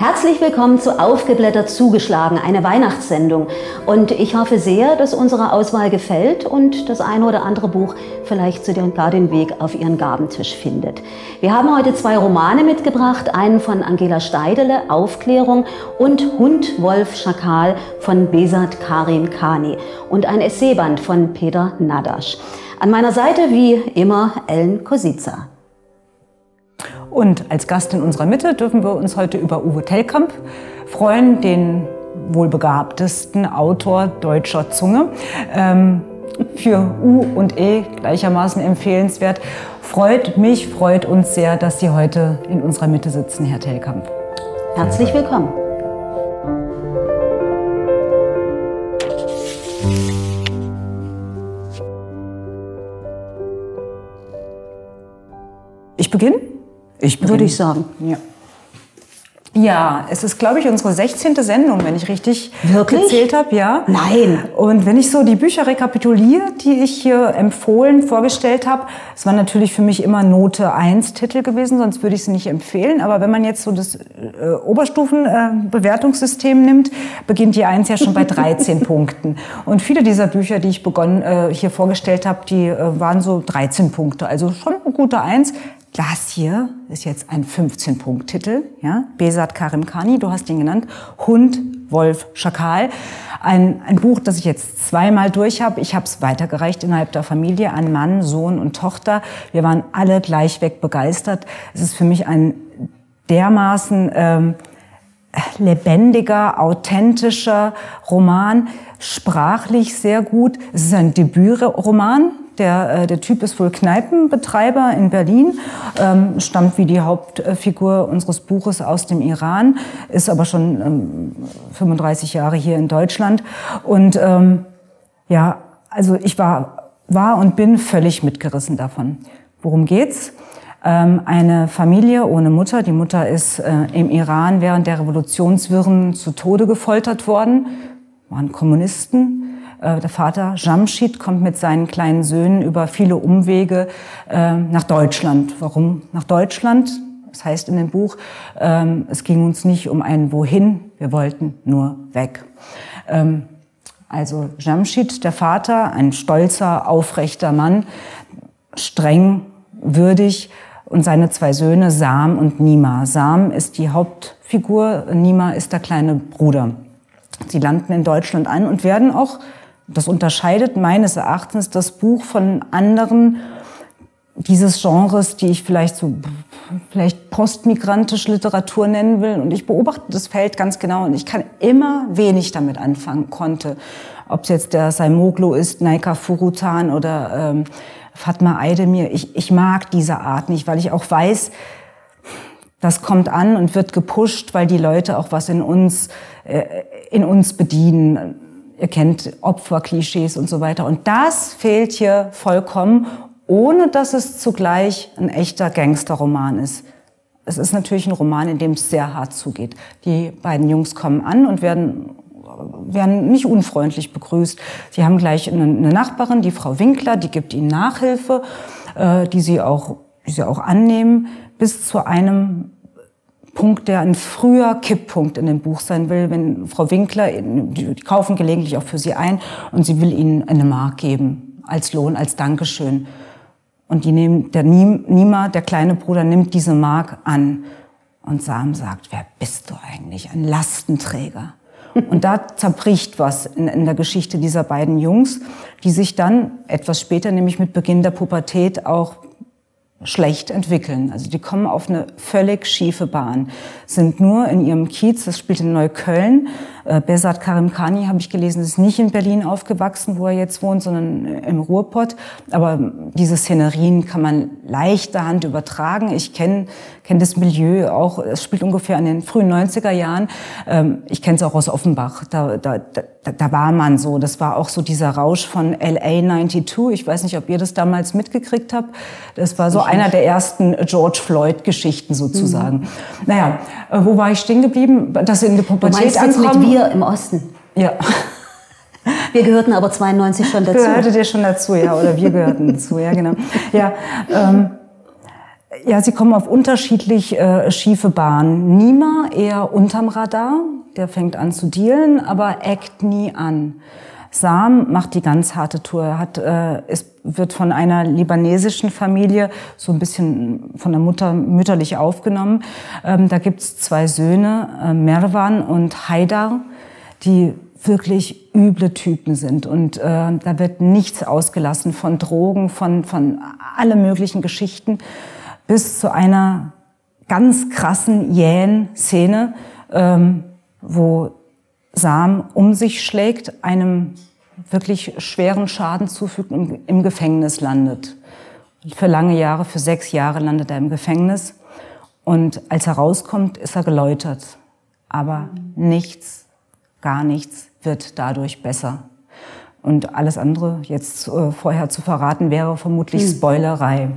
Herzlich willkommen zu Aufgeblättert zugeschlagen, eine Weihnachtssendung. Und ich hoffe sehr, dass unsere Auswahl gefällt und das eine oder andere Buch vielleicht sogar den Weg auf Ihren Gabentisch findet. Wir haben heute zwei Romane mitgebracht, einen von Angela Steidele, Aufklärung, und Hund, Wolf, Schakal von Besat Karim Kani und ein Essayband von Peter Nadasch. An meiner Seite wie immer Ellen Kosica. Und als Gast in unserer Mitte dürfen wir uns heute über Uwe Tellkamp freuen, den wohlbegabtesten Autor deutscher Zunge. Ähm, für U und E gleichermaßen empfehlenswert. Freut mich, freut uns sehr, dass Sie heute in unserer Mitte sitzen, Herr Tellkamp. Herzlich willkommen. Ich beginne? Ich Würde ich sagen. Ja. Ja, es ist, glaube ich, unsere 16. Sendung, wenn ich richtig Wirklich? gezählt habe. Ja. Nein. Und wenn ich so die Bücher rekapituliere, die ich hier empfohlen, vorgestellt habe, es war natürlich für mich immer Note 1 Titel gewesen, sonst würde ich sie nicht empfehlen. Aber wenn man jetzt so das äh, Oberstufenbewertungssystem äh, nimmt, beginnt die 1 ja schon bei 13 Punkten. Und viele dieser Bücher, die ich begonnen, äh, hier vorgestellt habe, die äh, waren so 13 Punkte. Also schon eine gute 1. Das hier ist jetzt ein 15-Punkt-Titel, ja. Besat Karim Kani, du hast ihn genannt. Hund, Wolf, Schakal. Ein, ein Buch, das ich jetzt zweimal durch habe. Ich habe es weitergereicht innerhalb der Familie an Mann, Sohn und Tochter. Wir waren alle gleichweg begeistert. Es ist für mich ein dermaßen ähm, lebendiger, authentischer Roman, sprachlich sehr gut. Es ist ein Debütroman, der, äh, der Typ ist wohl Kneipenbetreiber in Berlin, ähm, stammt wie die Hauptfigur unseres Buches aus dem Iran, ist aber schon ähm, 35 Jahre hier in Deutschland. Und ähm, ja, also ich war, war und bin völlig mitgerissen davon. Worum geht's? Ähm, eine Familie ohne Mutter. Die Mutter ist äh, im Iran während der Revolutionswirren zu Tode gefoltert worden, waren Kommunisten. Äh, der Vater Jamshid kommt mit seinen kleinen Söhnen über viele Umwege äh, nach Deutschland. Warum nach Deutschland? Das heißt in dem Buch, ähm, es ging uns nicht um ein Wohin, wir wollten nur weg. Ähm, also Jamshid, der Vater, ein stolzer, aufrechter Mann, streng, würdig, und seine zwei Söhne Sam und Nima. Sam ist die Hauptfigur, Nima ist der kleine Bruder. Sie landen in Deutschland an und werden auch das unterscheidet meines Erachtens das Buch von anderen dieses Genres, die ich vielleicht so vielleicht postmigrantische Literatur nennen will. Und ich beobachte das Feld ganz genau und ich kann immer wenig damit anfangen konnte. Ob es jetzt der Saimoglu ist, Naika Furutan oder ähm, Fatma Aydemir. Ich, ich mag diese Art nicht, weil ich auch weiß, das kommt an und wird gepusht, weil die Leute auch was in uns, äh, in uns bedienen ihr kennt Opferklischees und so weiter. Und das fehlt hier vollkommen, ohne dass es zugleich ein echter Gangsterroman ist. Es ist natürlich ein Roman, in dem es sehr hart zugeht. Die beiden Jungs kommen an und werden werden nicht unfreundlich begrüßt. Sie haben gleich eine, Nachbarin, die Frau Winkler, die gibt ihnen Nachhilfe, äh, die sie auch, die sie auch annehmen, bis zu einem Punkt, der ein früher Kipppunkt in dem Buch sein will, wenn Frau Winkler, die kaufen gelegentlich auch für sie ein und sie will ihnen eine Mark geben als Lohn, als Dankeschön. Und die nehmen, der Nima, der kleine Bruder, nimmt diese Mark an. Und Sam sagt, wer bist du eigentlich? Ein Lastenträger. Und da zerbricht was in, in, der Geschichte dieser beiden Jungs, die sich dann etwas später, nämlich mit Beginn der Pubertät, auch schlecht entwickeln. Also die kommen auf eine völlig schiefe Bahn, sind nur in ihrem Kiez, das spielt in Neukölln. Äh, Besat Karim Khani, habe ich gelesen, ist nicht in Berlin aufgewachsen, wo er jetzt wohnt, sondern im Ruhrpott. Aber diese Szenerien kann man leichter Hand übertragen. Ich kenne kenn das Milieu auch, es spielt ungefähr in den frühen 90er Jahren. Ähm, ich kenne es auch aus Offenbach, da, da, da, da war man so. Das war auch so dieser Rausch von LA 92. Ich weiß nicht, ob ihr das damals mitgekriegt habt. Das war so einer der ersten George Floyd-Geschichten sozusagen. Mhm. Naja, äh, wo war ich stehen geblieben? Dass sie in der Pubertät du meinst ankommen. mit wir im Osten? Ja. Wir gehörten aber 92 schon dazu. Gehörte dir schon dazu, ja, oder wir gehörten dazu, ja, genau. Ja, ähm, ja, sie kommen auf unterschiedlich äh, schiefe Bahnen. Nima eher unterm Radar, der fängt an zu dealen, aber eckt nie an. Sam macht die ganz harte Tour. Er hat, äh, ist, wird von einer libanesischen Familie so ein bisschen von der Mutter mütterlich aufgenommen. Ähm, da gibt's zwei Söhne, äh, Merwan und Haidar, die wirklich üble Typen sind. Und äh, da wird nichts ausgelassen von Drogen, von, von alle möglichen Geschichten, bis zu einer ganz krassen, jähen Szene, ähm, wo Sam um sich schlägt, einem wirklich schweren Schaden zufügt und im Gefängnis landet. Für lange Jahre, für sechs Jahre landet er im Gefängnis. Und als er rauskommt, ist er geläutert. Aber nichts, gar nichts wird dadurch besser. Und alles andere jetzt äh, vorher zu verraten, wäre vermutlich hm. Spoilerei.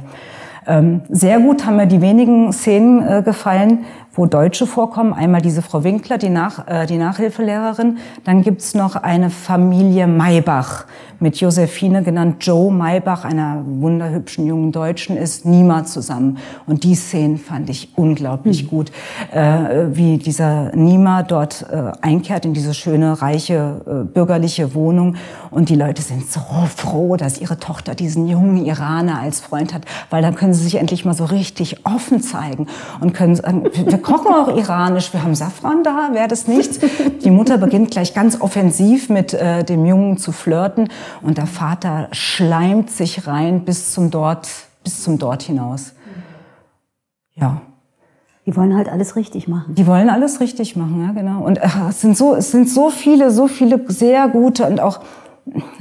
Ähm, sehr gut haben mir die wenigen Szenen äh, gefallen, wo Deutsche vorkommen. Einmal diese Frau Winkler, die, Nach, äh, die Nachhilfelehrerin. Dann gibt's noch eine Familie Maybach mit Josephine, genannt Joe Maybach, einer wunderhübschen jungen Deutschen, ist niemals zusammen. Und die Szenen fand ich unglaublich mhm. gut, äh, wie dieser Nima dort äh, einkehrt in diese schöne, reiche, äh, bürgerliche Wohnung. Und die Leute sind so froh, dass ihre Tochter diesen jungen Iraner als Freund hat, weil dann können sie sich endlich mal so richtig offen zeigen und können sagen, wir kochen auch iranisch, wir haben Safran da, wäre das nichts. Die Mutter beginnt gleich ganz offensiv mit äh, dem Jungen zu flirten und der Vater schleimt sich rein bis zum dort, bis zum dort hinaus. Ja. Die wollen halt alles richtig machen. Die wollen alles richtig machen, ja, genau. Und äh, es sind so, es sind so viele, so viele sehr gute und auch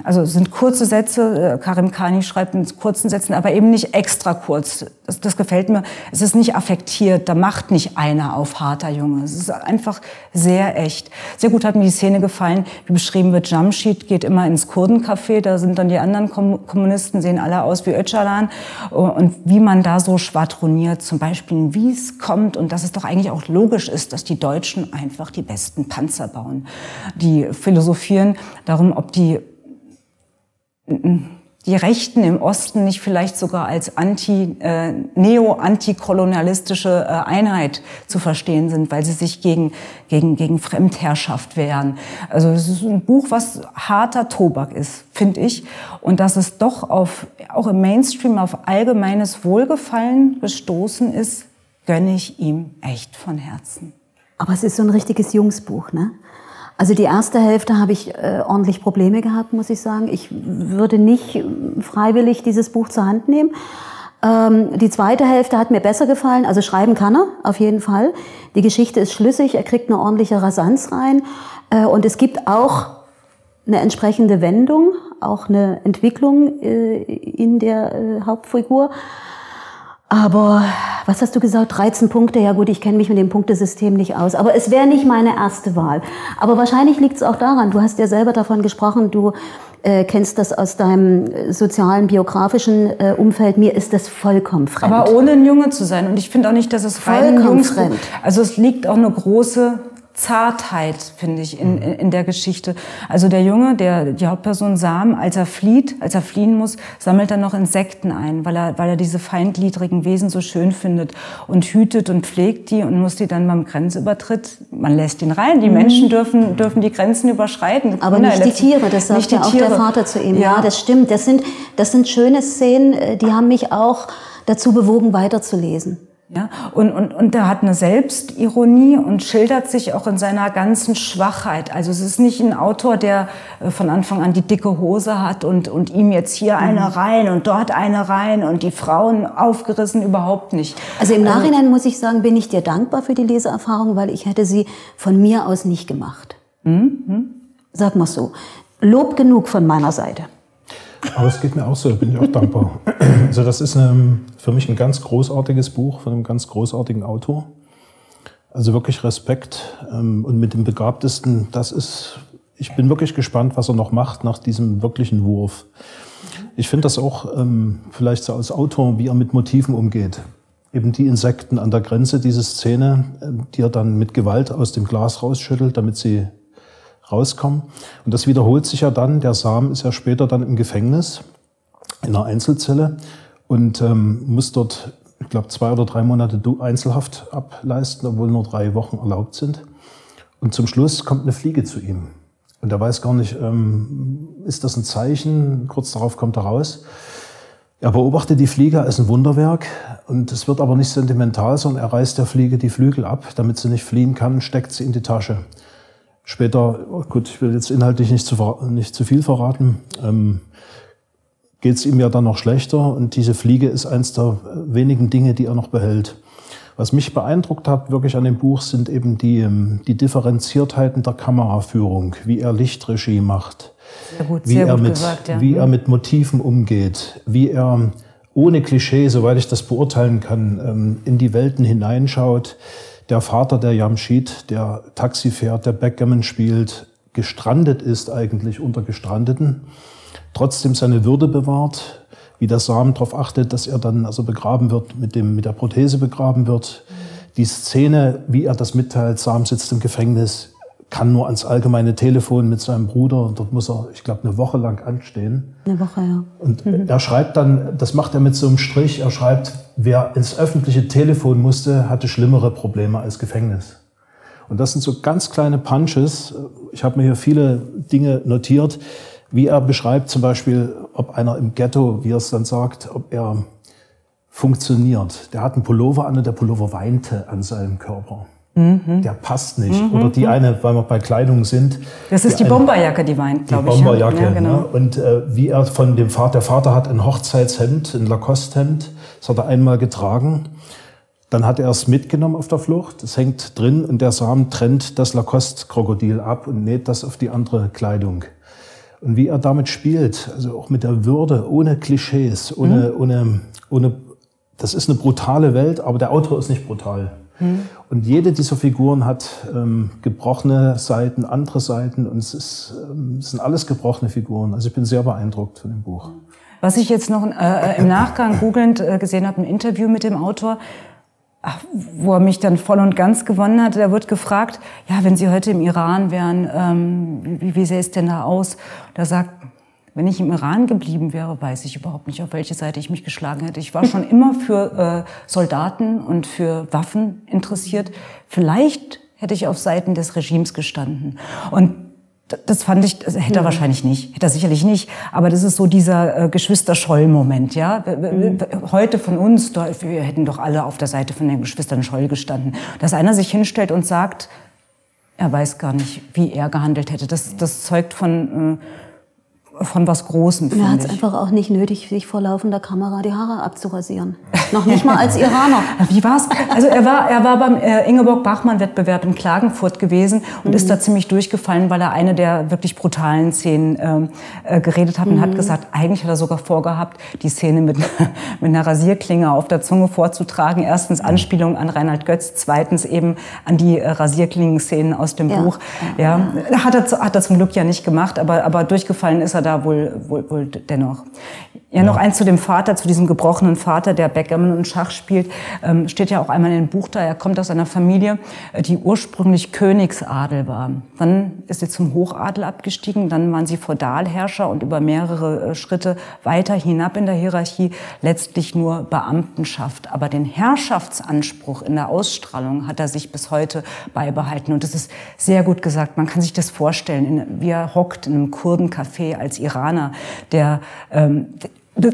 also sind kurze Sätze, äh, Karim Kani schreibt in kurzen Sätzen, aber eben nicht extra kurz. Das, das gefällt mir. Es ist nicht affektiert, da macht nicht einer auf harter Junge. Es ist einfach sehr echt. Sehr gut hat mir die Szene gefallen, wie beschrieben wird, Jamshid geht immer ins Kurdencafé, da sind dann die anderen Kommunisten, sehen alle aus wie Öcalan und wie man da so schwadroniert, zum Beispiel wie es kommt und dass es doch eigentlich auch logisch ist, dass die Deutschen einfach die besten Panzer bauen. Die philosophieren darum, ob die die Rechten im Osten nicht vielleicht sogar als anti, äh, neo-antikolonialistische äh, Einheit zu verstehen sind, weil sie sich gegen, gegen, gegen Fremdherrschaft wehren. Also es ist ein Buch, was harter Tobak ist, finde ich. Und dass es doch auf, auch im Mainstream auf allgemeines Wohlgefallen gestoßen ist, gönne ich ihm echt von Herzen. Aber es ist so ein richtiges Jungsbuch, ne? Also die erste Hälfte habe ich äh, ordentlich Probleme gehabt, muss ich sagen. Ich würde nicht freiwillig dieses Buch zur Hand nehmen. Ähm, die zweite Hälfte hat mir besser gefallen. Also schreiben kann er, auf jeden Fall. Die Geschichte ist schlüssig, er kriegt eine ordentliche Rasanz rein. Äh, und es gibt auch eine entsprechende Wendung, auch eine Entwicklung äh, in der äh, Hauptfigur. Aber was hast du gesagt? 13 Punkte. Ja gut, ich kenne mich mit dem Punktesystem nicht aus. Aber es wäre nicht meine erste Wahl. Aber wahrscheinlich liegt es auch daran, du hast ja selber davon gesprochen, du äh, kennst das aus deinem sozialen, biografischen äh, Umfeld. Mir ist das vollkommen fremd. Aber ohne ein Junge zu sein. Und ich finde auch nicht, dass es vollkommen fremd. Also es liegt auch eine große Zartheit, finde ich, in, in, in der Geschichte. Also der Junge, der, die Hauptperson Sam, als er flieht, als er fliehen muss, sammelt er noch Insekten ein, weil er, weil er diese feindgliedrigen Wesen so schön findet und hütet und pflegt die und muss die dann beim Grenzübertritt, man lässt ihn rein. Die mhm. Menschen dürfen, dürfen die Grenzen überschreiten. Aber nicht die Tiere, das sagt ja auch Tiere. der Vater zu ihm. Ja. ja, das stimmt. Das sind, das sind schöne Szenen, äh, die haben mich auch dazu bewogen, weiterzulesen. Ja, und, und, und er hat eine Selbstironie und schildert sich auch in seiner ganzen Schwachheit. Also es ist nicht ein Autor, der äh, von Anfang an die dicke Hose hat und, und ihm jetzt hier mhm. eine rein und dort eine rein und die Frauen aufgerissen, überhaupt nicht. Also im also Nachhinein muss ich sagen, bin ich dir dankbar für die Leseerfahrung, weil ich hätte sie von mir aus nicht gemacht. Mhm. Sag mal so. Lob genug von meiner Seite. Aber es geht mir auch so, bin ich auch dankbar. Also das ist ähm, für mich ein ganz großartiges Buch von einem ganz großartigen Autor. Also wirklich Respekt ähm, und mit dem Begabtesten, das ist, ich bin wirklich gespannt, was er noch macht nach diesem wirklichen Wurf. Ich finde das auch ähm, vielleicht so als Autor, wie er mit Motiven umgeht. Eben die Insekten an der Grenze, diese Szene, die er dann mit Gewalt aus dem Glas rausschüttelt, damit sie rauskommen. Und das wiederholt sich ja dann. Der Sam ist ja später dann im Gefängnis, in einer Einzelzelle und ähm, muss dort ich glaube, zwei oder drei Monate Einzelhaft ableisten, obwohl nur drei Wochen erlaubt sind. Und zum Schluss kommt eine Fliege zu ihm. Und er weiß gar nicht, ähm, ist das ein Zeichen? Kurz darauf kommt er raus. Er beobachtet die Fliege als ein Wunderwerk und es wird aber nicht sentimental, sondern er reißt der Fliege die Flügel ab, damit sie nicht fliehen kann, steckt sie in die Tasche. Später, gut, ich will jetzt inhaltlich nicht zu, nicht zu viel verraten, ähm, geht es ihm ja dann noch schlechter und diese Fliege ist eins der wenigen Dinge, die er noch behält. Was mich beeindruckt hat wirklich an dem Buch sind eben die, ähm, die Differenziertheiten der Kameraführung, wie er Lichtregie macht, gut, wie, er, mit, gesagt, ja. wie er mit Motiven umgeht, wie er ohne Klischee, soweit ich das beurteilen kann, ähm, in die Welten hineinschaut. Der Vater der Jamshid, der Taxi fährt, der Backgammon spielt, gestrandet ist eigentlich unter Gestrandeten, trotzdem seine Würde bewahrt, wie der Samen darauf achtet, dass er dann also begraben wird, mit, dem, mit der Prothese begraben wird. Die Szene, wie er das mitteilt, Sam sitzt im Gefängnis, kann nur ans allgemeine Telefon mit seinem Bruder und dort muss er, ich glaube, eine Woche lang anstehen. Eine Woche, ja. Und mhm. er schreibt dann, das macht er mit so einem Strich, er schreibt, wer ins öffentliche Telefon musste, hatte schlimmere Probleme als Gefängnis. Und das sind so ganz kleine Punches. Ich habe mir hier viele Dinge notiert, wie er beschreibt zum Beispiel, ob einer im Ghetto, wie er es dann sagt, ob er funktioniert. Der hat einen Pullover an und der Pullover weinte an seinem Körper. Mhm. Der passt nicht. Mhm. Oder die eine, weil wir bei Kleidung sind. Das ist die, die Bomberjacke, die weint, glaube ich. Die Bomberjacke. Ja, genau. ne? Und äh, wie er von dem Vater, der Vater hat ein Hochzeitshemd, ein Lacoste-Hemd, das hat er einmal getragen. Dann hat er es mitgenommen auf der Flucht. Es hängt drin und der Samen trennt das Lacoste-Krokodil ab und näht das auf die andere Kleidung. Und wie er damit spielt, also auch mit der Würde, ohne Klischees, ohne, mhm. ohne, ohne, das ist eine brutale Welt, aber der Autor ist nicht brutal. Und jede dieser Figuren hat ähm, gebrochene Seiten, andere Seiten und es, ist, ähm, es sind alles gebrochene Figuren. Also ich bin sehr beeindruckt von dem Buch. Was ich jetzt noch äh, im Nachgang googelnd äh, gesehen habe, ein Interview mit dem Autor, ach, wo er mich dann voll und ganz gewonnen hat. Da wird gefragt, ja, wenn Sie heute im Iran wären, ähm, wie, wie sähe es denn da aus? Da sagt wenn ich im Iran geblieben wäre, weiß ich überhaupt nicht, auf welche Seite ich mich geschlagen hätte. Ich war schon immer für äh, Soldaten und für Waffen interessiert. Vielleicht hätte ich auf Seiten des Regimes gestanden. Und das fand ich, das hätte er wahrscheinlich nicht, hätte er sicherlich nicht. Aber das ist so dieser äh, Geschwister-Scholl-Moment, ja. Mhm. Heute von uns, wir hätten doch alle auf der Seite von den Geschwistern Scholl gestanden. Dass einer sich hinstellt und sagt, er weiß gar nicht, wie er gehandelt hätte. Das, das zeugt von äh, von was Großem. Er hat es einfach auch nicht nötig, sich vor laufender Kamera die Haare abzurasieren. Noch nicht mal als Iraner. Wie war's? Also er war, er war beim äh, Ingeborg-Bachmann-Wettbewerb in Klagenfurt gewesen und mhm. ist da ziemlich durchgefallen, weil er eine der wirklich brutalen Szenen ähm, äh, geredet hat und mhm. hat gesagt, eigentlich hat er sogar vorgehabt, die Szene mit, mit einer Rasierklinge auf der Zunge vorzutragen. Erstens Anspielung an Reinhard Götz, zweitens eben an die äh, Rasierklingen-Szenen aus dem ja. Buch. Ja, hat er, hat er zum Glück ja nicht gemacht, aber, aber durchgefallen ist er da da wohl, wohl, wohl dennoch. Ja, noch eins zu dem Vater, zu diesem gebrochenen Vater, der Backgammon und Schach spielt, ähm, steht ja auch einmal in dem Buch da. Er kommt aus einer Familie, äh, die ursprünglich Königsadel war. Dann ist sie zum Hochadel abgestiegen, dann waren sie Feudalherrscher und über mehrere äh, Schritte weiter hinab in der Hierarchie letztlich nur Beamtenschaft. Aber den Herrschaftsanspruch in der Ausstrahlung hat er sich bis heute beibehalten. Und das ist sehr gut gesagt. Man kann sich das vorstellen, wie er hockt in einem Kurdencafé als Iraner, der ähm,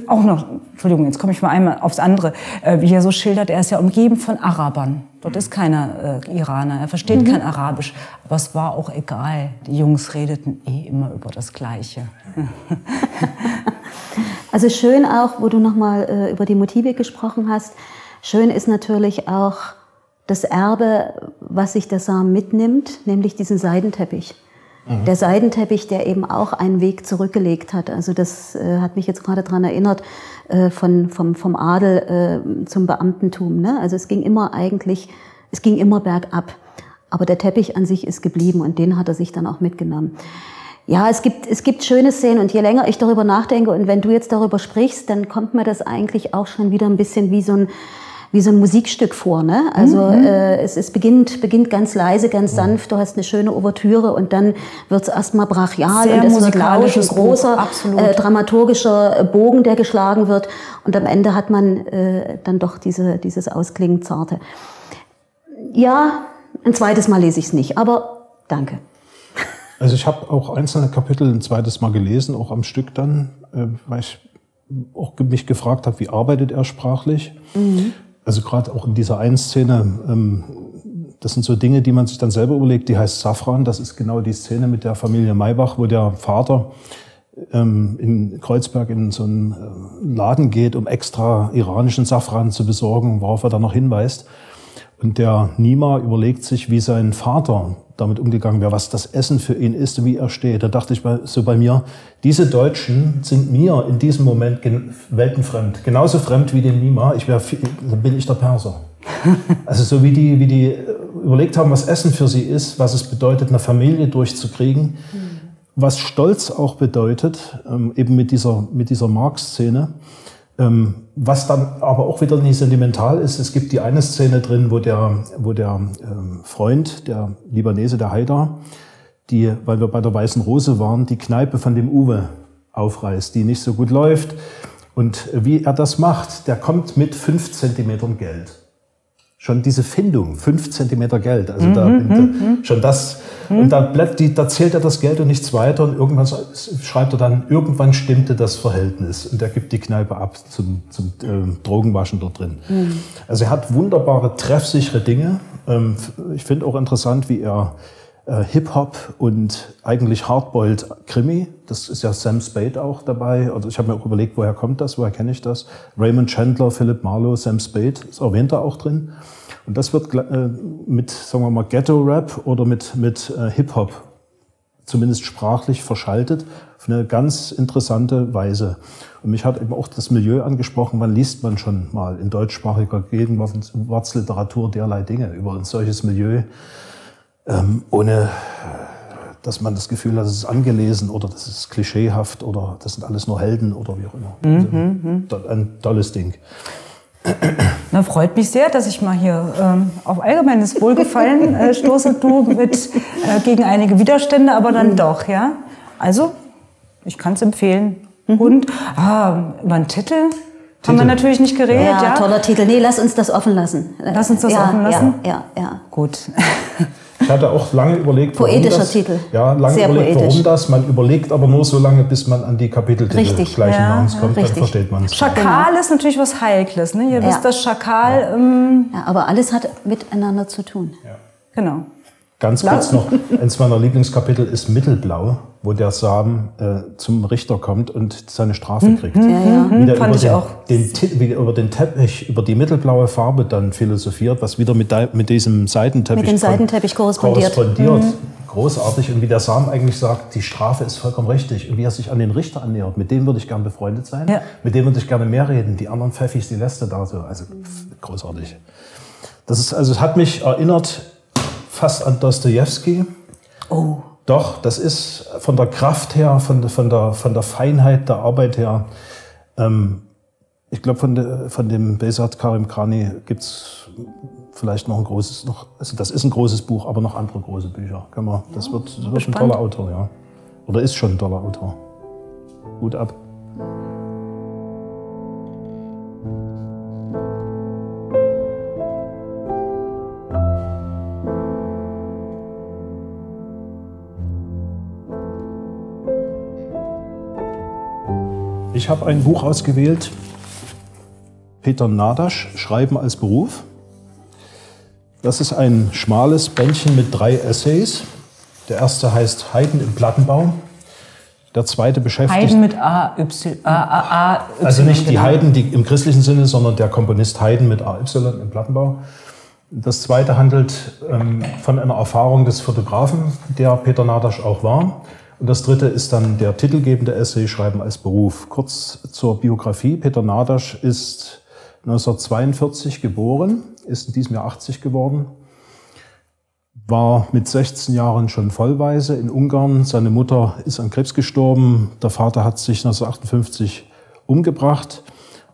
auch noch, Entschuldigung, jetzt komme ich mal einmal aufs andere, äh, wie er so schildert, er ist ja umgeben von Arabern. Dort ist keiner äh, Iraner, er versteht mhm. kein Arabisch. Aber es war auch egal, die Jungs redeten eh immer über das Gleiche. also schön auch, wo du nochmal äh, über die Motive gesprochen hast, schön ist natürlich auch das Erbe, was sich der Sam mitnimmt, nämlich diesen Seidenteppich. Der Seidenteppich, der eben auch einen Weg zurückgelegt hat. Also das äh, hat mich jetzt gerade dran erinnert, äh, von, vom, vom Adel äh, zum Beamtentum. Ne? Also es ging immer eigentlich, es ging immer bergab. Aber der Teppich an sich ist geblieben und den hat er sich dann auch mitgenommen. Ja, es gibt, es gibt schöne Szenen und je länger ich darüber nachdenke und wenn du jetzt darüber sprichst, dann kommt mir das eigentlich auch schon wieder ein bisschen wie so ein, wie so ein Musikstück vor. Ne? Also mhm. äh, es, es beginnt, beginnt ganz leise, ganz sanft. Du hast eine schöne Ouvertüre und dann wird es erstmal brachial Sehr und es wird laut, ein großer äh, dramaturgischer Bogen, der geschlagen wird. Und am Ende hat man äh, dann doch diese, dieses Ausklingen zarte. Ja, ein zweites Mal lese ich es nicht, aber danke. Also ich habe auch einzelne Kapitel ein zweites Mal gelesen, auch am Stück dann, äh, weil ich auch mich gefragt habe, wie arbeitet er sprachlich. Mhm. Also gerade auch in dieser einen Szene, ähm, das sind so Dinge, die man sich dann selber überlegt, die heißt Safran, das ist genau die Szene mit der Familie Maybach, wo der Vater ähm, in Kreuzberg in so einen äh, Laden geht, um extra iranischen Safran zu besorgen, worauf er dann noch hinweist. Und der Nima überlegt sich, wie sein Vater damit umgegangen wäre, was das Essen für ihn ist und wie er steht. Da dachte ich so bei mir, diese Deutschen sind mir in diesem Moment weltenfremd. Genauso fremd wie den Nima. Ich wäre, dann bin ich der Perser. Also so wie die, wie die überlegt haben, was Essen für sie ist, was es bedeutet, eine Familie durchzukriegen, was Stolz auch bedeutet, ähm, eben mit dieser, mit dieser Marx-Szene. Was dann aber auch wieder nicht sentimental ist, es gibt die eine Szene drin, wo der, wo der ähm, Freund, der Libanese, der Haidar, die, weil wir bei der Weißen Rose waren, die Kneipe von dem Uwe aufreißt, die nicht so gut läuft. Und wie er das macht, der kommt mit fünf Zentimetern Geld schon diese Findung, fünf Zentimeter Geld, also da, mhm, da, mhm. schon das, mhm. und da, bleibt die, da zählt er das Geld und nichts weiter und irgendwann schreibt er dann, irgendwann stimmte das Verhältnis und er gibt die Kneipe ab zum, zum äh, Drogenwaschen dort drin. Mhm. Also er hat wunderbare, treffsichere Dinge. Ähm, ich finde auch interessant, wie er äh, Hip-Hop und eigentlich Hardboiled Krimi. Das ist ja Sam Spade auch dabei. Also ich habe mir auch überlegt, woher kommt das, woher kenne ich das? Raymond Chandler, Philip Marlowe, Sam Spade, ist erwähnt da auch drin. Und das wird äh, mit, sagen wir mal, Ghetto-Rap oder mit, mit äh, Hip-Hop zumindest sprachlich verschaltet auf eine ganz interessante Weise. Und mich hat eben auch das Milieu angesprochen, wann liest man schon mal in deutschsprachiger Gegenwartsliteratur derlei Dinge über ein solches Milieu, ähm, ohne dass man das Gefühl hat, es ist angelesen oder das ist klischeehaft oder das sind alles nur Helden oder wie auch immer. Mhm, also, ein tolles Ding. Na, freut mich sehr, dass ich mal hier ähm, auf allgemeines Wohlgefallen äh, stoße, du mit äh, gegen einige Widerstände, aber dann mhm. doch, ja. Also, ich kann es empfehlen. Mhm. Und ah, über einen Titel, Titel, haben wir natürlich nicht geredet. Ja, ja, toller Titel. Nee, lass uns das offen lassen. Lass uns das ja, offen lassen? Ja, ja, ja. Gut. Ich hatte auch lange überlegt, warum Poetischer das, Titel. Ja, lange Sehr überlegt, poetisch. warum das. Man überlegt aber nur so lange, bis man an die Kapiteltitel Richtig. gleichen Ja, Namens kommt, richtig. dann versteht man es. Schakal ist natürlich was Heikles. Ne? Ihr Ja. wisst, dass Schakal, ähm, Ja, aber alles hat miteinander zu tun. genau. Ganz kurz noch, eins meiner Lieblingskapitel ist Mittelblau, wo der Sam äh, zum Richter kommt und seine Strafe kriegt. Ja, ja. Wie der fand über ich den, auch. Den, Ti- wie der über den Teppich, über die mittelblaue Farbe dann philosophiert, was wieder mit, mit diesem Seitenteppich, Mit dem Seitenteppich korrespondiert. korrespondiert. Großartig. Und wie der Sam eigentlich sagt, die Strafe ist vollkommen richtig. Und wie er sich an den Richter annähert, mit dem würde ich gerne befreundet sein. Ja. Mit dem würde ich gerne mehr reden. Die anderen Pfeffis, die lässt er da so. Also großartig. Das ist, also es hat mich erinnert fast an Dostoevsky. Oh. Doch, das ist von der Kraft her, von, der- von, der, von der Feinheit der Arbeit her. Ähm, ich glaube, von, der- von dem Besat Karim Krani gibt's vielleicht noch ein großes, noch, also das ist ein großes Buch, aber noch andere große Bücher. Kann man, das wird, das wird ein toller Autor, ja. Oder ist schon ein toller Autor. Gut ab. Ich habe ein Buch ausgewählt, Peter Nadasch, Schreiben als Beruf. Das ist ein schmales Bändchen mit drei Essays. Der erste heißt Heiden im Plattenbau. Der zweite beschäftigt Heiden mit A, Y, A, A, A, Y. also nicht die genau. Haydn die im christlichen Sinne, sondern der Komponist Haydn mit AY im Plattenbau. Das zweite handelt ähm, von einer Erfahrung des Fotografen, der Peter Nadasch auch war. Und das dritte ist dann der titelgebende Essay Schreiben als Beruf. Kurz zur Biografie. Peter Nadasch ist 1942 geboren, ist in diesem Jahr 80 geworden, war mit 16 Jahren schon vollweise in Ungarn. Seine Mutter ist an Krebs gestorben. Der Vater hat sich 1958 umgebracht.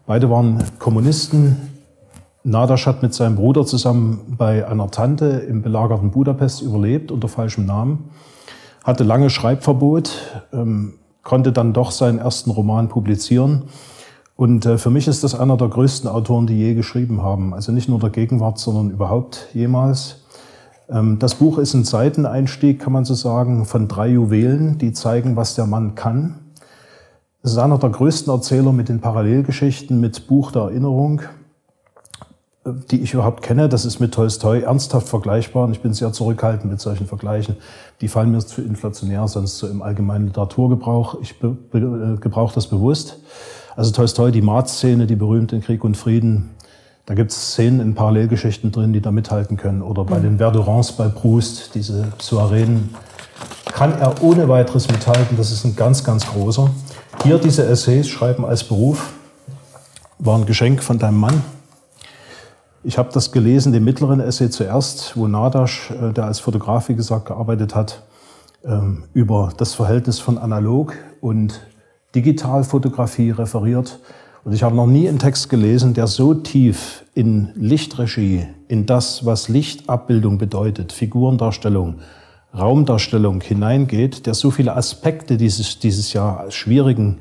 Beide waren Kommunisten. Nadasch hat mit seinem Bruder zusammen bei einer Tante im belagerten Budapest überlebt unter falschem Namen, hatte lange Schreibverbot, ähm, konnte dann doch seinen ersten Roman publizieren. Und äh, für mich ist das einer der größten Autoren, die je geschrieben haben. Also nicht nur der Gegenwart, sondern überhaupt jemals. Ähm, das Buch ist ein Seiteneinstieg, kann man so sagen, von drei Juwelen, die zeigen, was der Mann kann. Es ist einer der größten Erzähler mit den Parallelgeschichten, mit Buch der Erinnerung die ich überhaupt kenne. Das ist mit Tolstoi ernsthaft vergleichbar. Und ich bin sehr zurückhaltend mit solchen Vergleichen. Die fallen mir zu inflationär, sonst so im allgemeinen Literaturgebrauch. Ich be, be, äh, gebrauche das bewusst. Also Tolstoi, die Maat-Szene, die berühmte in Krieg und Frieden. Da gibt es Szenen in Parallelgeschichten drin, die da mithalten können. Oder bei mhm. den Verdurants bei Proust, diese Soireen, kann er ohne weiteres mithalten. Das ist ein ganz, ganz großer. Hier diese Essays schreiben als Beruf war ein Geschenk von deinem Mann, ich habe das gelesen, den mittleren Essay zuerst, wo Nadasch, äh, der als Fotograf, wie gesagt, gearbeitet hat, ähm, über das Verhältnis von Analog und Digitalfotografie referiert. Und ich habe noch nie einen Text gelesen, der so tief in Lichtregie, in das, was Lichtabbildung bedeutet, Figurendarstellung, Raumdarstellung hineingeht, der so viele Aspekte dieses, dieses ja schwierigen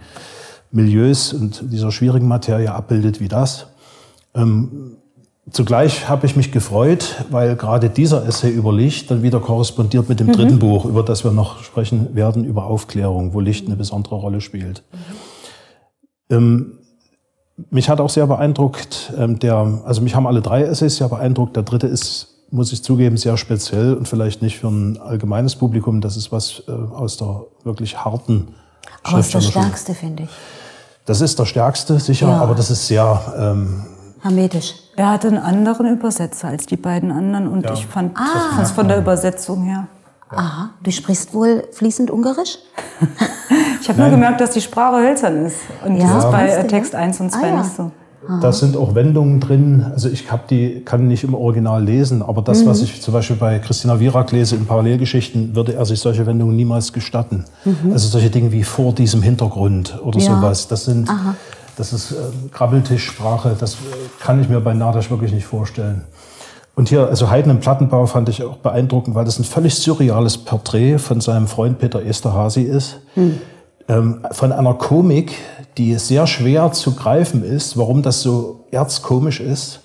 Milieus und dieser schwierigen Materie abbildet wie das. Ähm, Zugleich habe ich mich gefreut, weil gerade dieser Essay über Licht dann wieder korrespondiert mit dem mhm. dritten Buch, über das wir noch sprechen werden, über Aufklärung, wo Licht eine besondere Rolle spielt. Mhm. Ähm, mich hat auch sehr beeindruckt, ähm, der, also mich haben alle drei Essays sehr beeindruckt. Der dritte ist, muss ich zugeben, sehr speziell und vielleicht nicht für ein allgemeines Publikum. Das ist was äh, aus der wirklich harten Aber ist der stärkste, finde ich. Das ist der stärkste, sicher, ja. aber das ist sehr ähm, Hermetisch. Er hatte einen anderen Übersetzer als die beiden anderen und ja. ich fand ah. es von der Übersetzung her. Aha, du sprichst wohl fließend Ungarisch? ich habe nur gemerkt, dass die Sprache hölzern ist. Und ja, das ist bei äh, Text 1 und 2 ah, ja. nicht so. Da sind auch Wendungen drin. Also ich hab die, kann nicht im Original lesen, aber das, mhm. was ich zum Beispiel bei Christina Wierak lese in Parallelgeschichten, würde er sich solche Wendungen niemals gestatten. Mhm. Also solche Dinge wie vor diesem Hintergrund oder ja. sowas. Das sind, Aha. Das ist äh, Krabbeltischsprache, das äh, kann ich mir bei Nadasch wirklich nicht vorstellen. Und hier, also Haydn im Plattenbau fand ich auch beeindruckend, weil das ein völlig surreales Porträt von seinem Freund Peter Esterhazy ist. Hm. Ähm, von einer Komik, die sehr schwer zu greifen ist, warum das so erzkomisch ist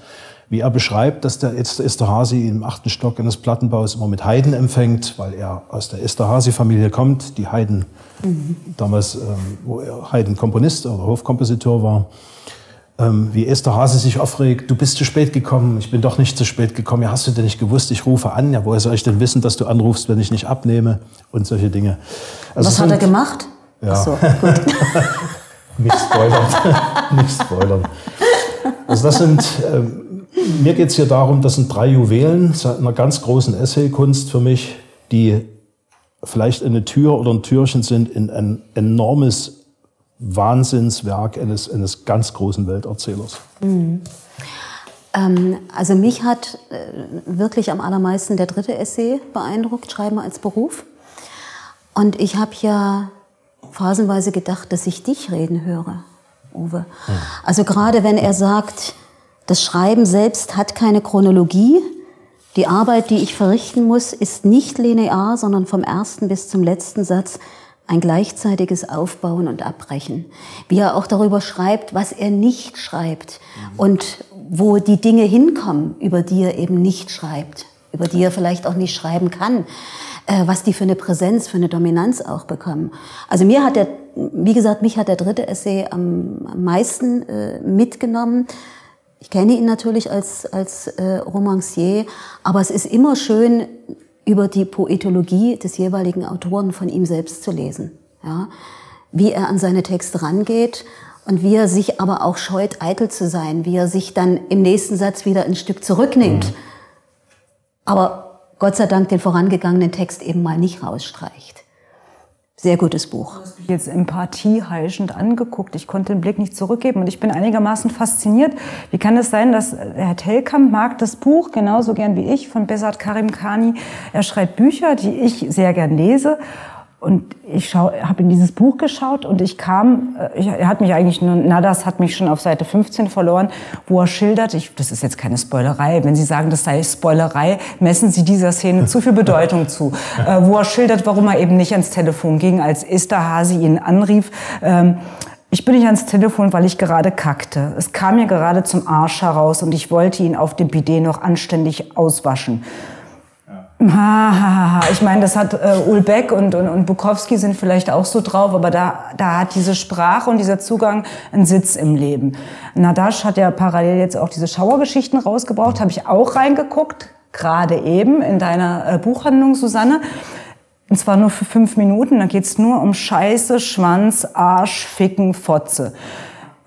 wie er beschreibt, dass der Esterhazy im achten Stock eines Plattenbaus immer mit Heiden empfängt, weil er aus der Esterhazy-Familie kommt, die Heiden mhm. damals, ähm, wo er Heiden Komponist oder Hofkompositor war. Ähm, wie Esterhazy sich aufregt, du bist zu spät gekommen, ich bin doch nicht zu spät gekommen, ja, hast du denn nicht gewusst, ich rufe an, ja, woher soll ich denn wissen, dass du anrufst, wenn ich nicht abnehme und solche Dinge. Also Was hat er gemacht? Ja. Ach so, gut. nicht spoilern, nicht spoilern. Also das sind, ähm, mir geht es hier darum, das sind drei Juwelen einer ganz großen Essaykunst für mich, die vielleicht eine Tür oder ein Türchen sind in ein enormes Wahnsinnswerk eines, eines ganz großen Welterzählers. Mhm. Ähm, also mich hat äh, wirklich am allermeisten der dritte Essay beeindruckt, Schreiben als Beruf. Und ich habe ja phasenweise gedacht, dass ich dich reden höre, Uwe. Mhm. Also gerade wenn er sagt, das Schreiben selbst hat keine Chronologie. Die Arbeit, die ich verrichten muss, ist nicht linear, sondern vom ersten bis zum letzten Satz ein gleichzeitiges Aufbauen und Abbrechen. Wie er auch darüber schreibt, was er nicht schreibt und wo die Dinge hinkommen, über die er eben nicht schreibt, über die er vielleicht auch nicht schreiben kann, äh, was die für eine Präsenz, für eine Dominanz auch bekommen. Also mir hat der, wie gesagt, mich hat der dritte Essay am, meisten äh, mitgenommen ich kenne ihn natürlich als, als äh, Romancier, aber es ist immer schön, über die Poetologie des jeweiligen Autoren von ihm selbst zu lesen. Ja? Wie er an seine Texte rangeht und wie er sich aber auch scheut, eitel zu sein, wie er sich dann im nächsten Satz wieder ein Stück zurücknimmt. Mhm. Aber Gott sei Dank den vorangegangenen Text eben mal nicht rausstreicht. Sehr gutes Buch. Du hast mich jetzt empathieheischend angeguckt. Ich konnte den Blick nicht zurückgeben und ich bin einigermaßen fasziniert. Wie kann es sein, dass Herr Telkamp mag das Buch genauso gern wie ich von Besat Karim Khani. Er schreibt Bücher, die ich sehr gern lese. Und ich habe in dieses Buch geschaut und ich kam, äh, ich, er hat mich eigentlich nur, Nadas hat mich schon auf Seite 15 verloren, wo er schildert, ich, das ist jetzt keine Spoilerei, wenn Sie sagen, das sei Spoilerei, messen Sie dieser Szene zu viel Bedeutung zu, äh, wo er schildert, warum er eben nicht ans Telefon ging, als Esterhazy ihn anrief. Ähm, ich bin nicht ans Telefon, weil ich gerade kackte. Es kam mir gerade zum Arsch heraus und ich wollte ihn auf dem Bidet noch anständig auswaschen. Ich meine, das hat äh, Ulbeck und, und, und Bukowski sind vielleicht auch so drauf, aber da, da hat diese Sprache und dieser Zugang einen Sitz im Leben. Nadash hat ja parallel jetzt auch diese Schauergeschichten rausgebracht, habe ich auch reingeguckt, gerade eben in deiner äh, Buchhandlung, Susanne. Und zwar nur für fünf Minuten, da geht's nur um Scheiße, Schwanz, Arsch, Ficken, Fotze.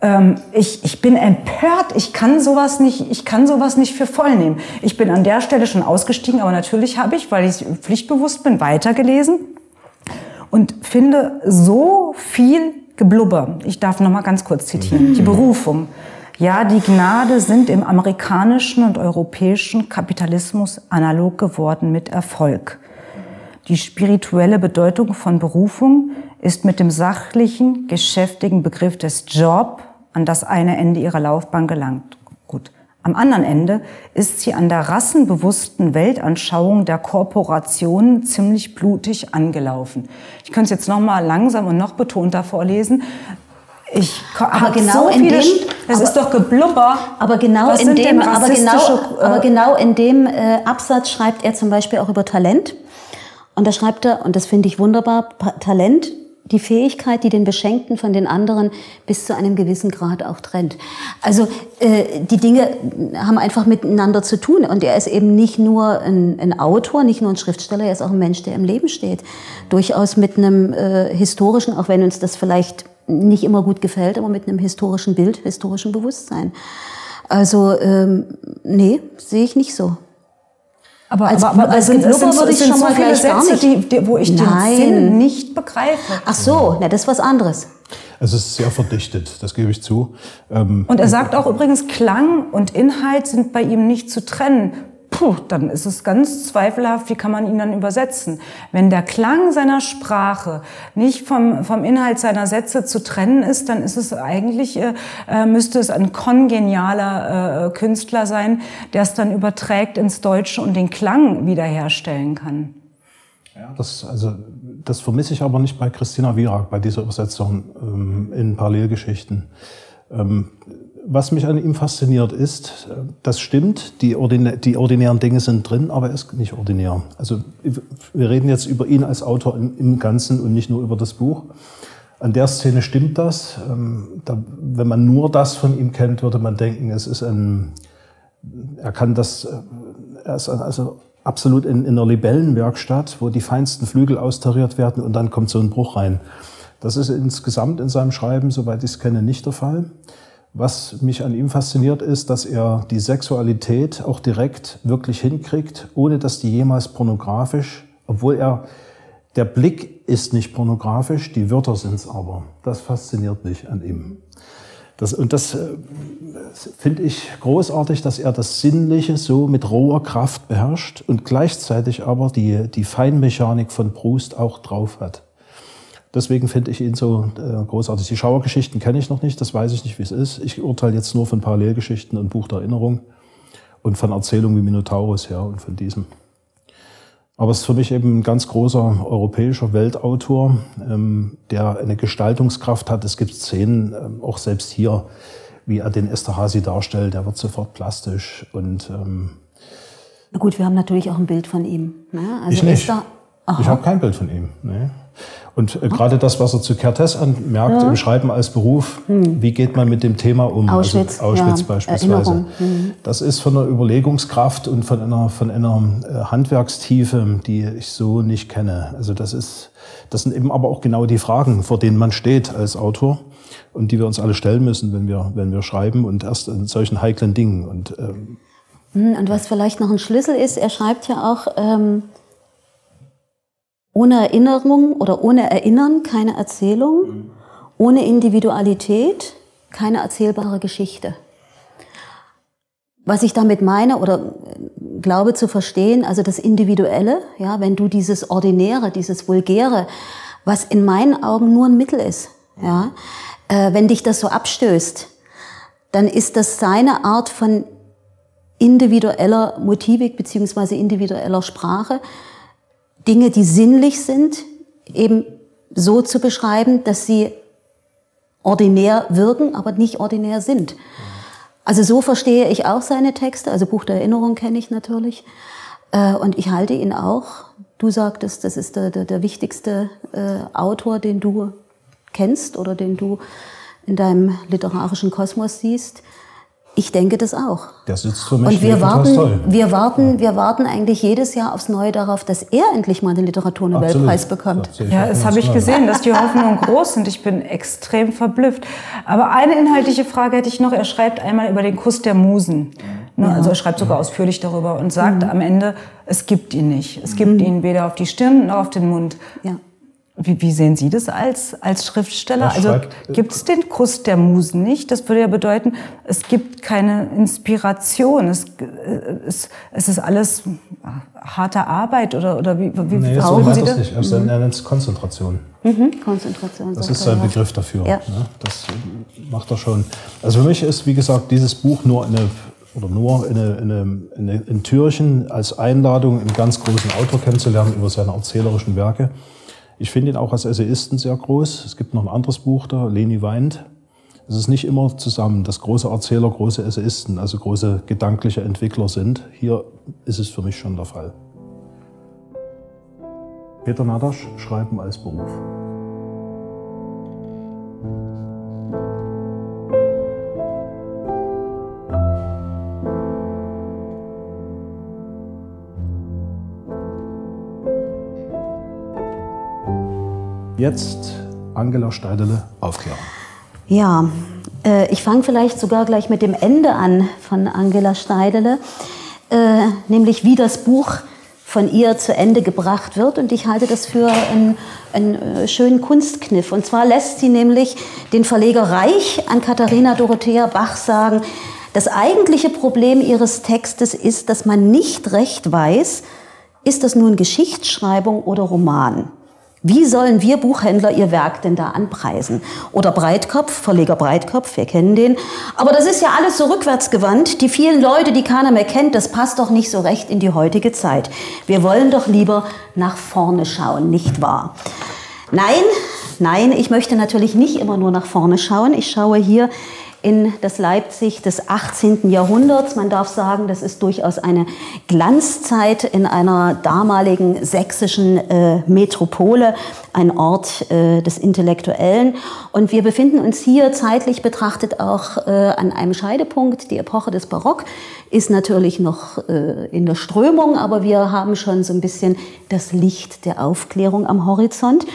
Ähm, ich, ich bin empört, ich kann sowas nicht, ich kann sowas nicht für voll nehmen. Ich bin an der Stelle schon ausgestiegen, aber natürlich habe ich, weil ich pflichtbewusst bin, weitergelesen und finde so viel Geblubber. Ich darf noch mal ganz kurz zitieren. Die Berufung. Ja, die Gnade sind im amerikanischen und europäischen Kapitalismus analog geworden mit Erfolg. Die spirituelle Bedeutung von Berufung ist mit dem sachlichen, geschäftigen Begriff des Job an das eine Ende ihrer Laufbahn gelangt. Gut. Am anderen Ende ist sie an der rassenbewussten Weltanschauung der Korporationen ziemlich blutig angelaufen. Ich könnte es jetzt noch mal langsam und noch betonter vorlesen. Ich aber genau so in dem, das aber, ist doch Geblubber. Aber genau in dem, aber genau, aber äh, genau in dem äh, Absatz schreibt er zum Beispiel auch über Talent. Und da schreibt er, und das finde ich wunderbar, Talent die Fähigkeit, die den Beschenkten von den anderen bis zu einem gewissen Grad auch trennt. Also äh, die Dinge haben einfach miteinander zu tun und er ist eben nicht nur ein, ein, Autor, nicht nur ein Schriftsteller, er ist auch ein Mensch, der im Leben steht. Durchaus mit einem äh, historischen, auch wenn uns das vielleicht nicht immer gut gefällt, aber mit einem historischen Bild, historischem Bewusstsein. Also ähm, nee, sehe ich nicht so. Aber, als, aber, aber als Blubber sind, würde ich schon so mal gleich Sätze. Die, die, wo ich Nein. den Sinn nicht begreife. Ach so, na, das ist was anderes. Also es ist sehr verdichtet, das gebe ich zu. Ähm, und er sagt auch übrigens, Klang und Inhalt sind bei ihm nicht zu trennen puh, dann ist es ganz zweifelhaft, wie kann man ihn dann übersetzen. Wenn der Klang seiner Sprache nicht vom, vom Inhalt seiner Sätze zu trennen ist, dann ist es eigentlich, äh, äh müsste es ein kongenialer äh, Künstler sein, der es dann überträgt ins Deutsche und den Klang wiederherstellen kann. Ja, das, also, das vermisse ich aber nicht bei Christina Wierak, bei dieser Übersetzung ähm, in Parallelgeschichten. Ähm, was mich an ihm fasziniert ist, das stimmt, die, ordinä die, ordinären Dinge sind drin, aber er ist nicht ordinär. Also wir reden jetzt über ihn als Autor im, Ganzen und nicht nur über das Buch. An der Szene stimmt das. Ähm, da, wenn man nur das von ihm kennt, würde man denken, es ist ein, er kann das, äh, er ist also absolut in, in einer Libellenwerkstatt, wo die feinsten Flügel austariert werden und dann kommt so ein Bruch rein. Das ist insgesamt in seinem Schreiben, soweit ich es kenne, nicht der Fall. Was mich an ihm fasziniert, ist, dass er die Sexualität auch direkt wirklich hinkriegt, ohne dass die jemals pornografisch, obwohl er, der Blick ist nicht pornografisch, die Wörter sind es aber. Das fasziniert mich an ihm. Das, und das äh, finde ich großartig, dass er das Sinnliche so mit roher Kraft beherrscht und gleichzeitig aber die, die Feinmechanik von Proust auch drauf hat. Deswegen finde ich ihn so äh, großartig. Die Schauergeschichten kenne ich noch nicht, das weiß ich nicht, wie es ist. Ich urteile jetzt nur von Parallelgeschichten und Buch der Erinnerung und von Erzählungen wie Minotaurus her und von diesem. Aber es ist für mich eben ein ganz großer europäischer Weltautor, ähm, der eine Gestaltungskraft hat. Es gibt Szenen, ähm, auch selbst hier, wie er den Esterhazy darstellt, der wird sofort plastisch und ähm, Na gut, wir haben natürlich auch ein Bild von ihm. Ne? Also ich nicht. Ich habe kein Bild von ihm. Nee. Und äh, gerade das, was er zu Kertész anmerkt, ja. im Schreiben als Beruf, hm. wie geht man mit dem Thema um? Auschwitz, also Auschwitz ja. beispielsweise. Hm. Das ist von einer Überlegungskraft und von einer, von einer äh, Handwerkstiefe, die ich so nicht kenne. Also das ist, das sind eben aber auch genau die Fragen, vor denen man steht als Autor und die wir uns alle stellen müssen, wenn wir, wenn wir schreiben und erst in solchen heiklen Dingen. Und, ähm, hm, und was vielleicht noch ein Schlüssel ist, er schreibt ja auch, ähm, ohne Erinnerung oder ohne Erinnern keine Erzählung, mhm. ohne Individualität keine erzählbare Geschichte. Was ich damit meine oder glaube zu verstehen, also das Individuelle, ja, wenn du dieses Ordinäre, dieses Vulgäre, was in meinen Augen nur ein Mittel ist, ja, äh, wenn dich das so abstößt, dann ist das seine Art von individueller Motivik beziehungsweise individueller Sprache, Dinge, die sinnlich sind, eben so zu beschreiben, dass sie ordinär wirken, aber nicht ordinär sind. Also so verstehe ich auch seine Texte. Also Buch der Erinnerung kenne ich natürlich. Äh, und ich halte ihn auch. Du sagtest, das ist der, der, der wichtigste äh, Autor, den du kennst oder den du in deinem literarischen Kosmos siehst. Ich denke das auch. Der sitzt für mich Und wir warten, toll. wir warten, wir warten eigentlich jedes Jahr aufs Neue darauf, dass er endlich mal den Literaturnobelpreis bekommt. Das ja, das habe ich gesehen, dass die Hoffnungen groß sind. Ich bin extrem verblüfft. Aber eine inhaltliche Frage hätte ich noch. Er schreibt einmal über den Kuss der Musen. Ne? Ja. Also er schreibt sogar ausführlich darüber und sagt mhm. am Ende, es gibt ihn nicht. Es gibt mhm. ihn weder auf die Stirn noch auf den Mund. Ja. Wie, wie sehen Sie das als, als Schriftsteller? also äh, gibt es den Kuss der Musen nicht? Das würde ja bedeuten, es gibt keine Inspiration. Es, äh, es, es ist alles harte Arbeit oder, oder wie, wie nee, so Sie das? Nicht. Also, mhm. Er nennt es Konzentration. Mhm. Konzentration. Das ist sein Begriff dafür. Ja. Ne? Das macht er schon. Also für mich ist, wie gesagt, dieses Buch nur eine oder nur in, eine, in, eine, in, eine, in Türchen als Einladung, einen ganz großen Autor kennenzulernen über seine erzählerischen Werke. Ich finde ihn auch als Essayisten sehr groß. Es gibt noch ein anderes Buch da, Leni weint. Es ist nicht immer zusammen, dass große Erzähler große Essayisten, also große gedankliche Entwickler sind. Hier ist es für mich schon der Fall. Peter Nadasch, Schreiben als Beruf. Jetzt Angela Steidele, Aufklärung. Ja, äh, ich fange vielleicht sogar gleich mit dem Ende an von Angela Steidele, äh, nämlich wie das Buch von ihr zu Ende gebracht wird. Und ich halte das für einen, einen äh, schönen Kunstkniff. Und zwar lässt sie nämlich den Verleger Reich an Katharina Dorothea Bach sagen, das eigentliche Problem ihres Textes ist, dass man nicht recht weiß, ist das nun Geschichtsschreibung oder Roman. Wie sollen wir Buchhändler ihr Werk denn da anpreisen? Oder Breitkopf, Verleger Breitkopf, wir kennen den. Aber das ist ja alles so rückwärtsgewandt. Die vielen Leute, die keiner mehr kennt, das passt doch nicht so recht in die heutige Zeit. Wir wollen doch lieber nach vorne schauen, nicht wahr? Nein, nein, ich möchte natürlich nicht immer nur nach vorne schauen. Ich schaue hier in das Leipzig des 18. Jahrhunderts. Man darf sagen, das ist durchaus eine Glanzzeit in einer damaligen sächsischen äh, Metropole, ein Ort äh, des Intellektuellen. Und wir befinden uns hier zeitlich betrachtet auch äh, an einem Scheidepunkt. Die Epoche des Barock ist natürlich noch äh, in der Strömung, aber wir haben schon so ein bisschen das Licht der Aufklärung am Horizont.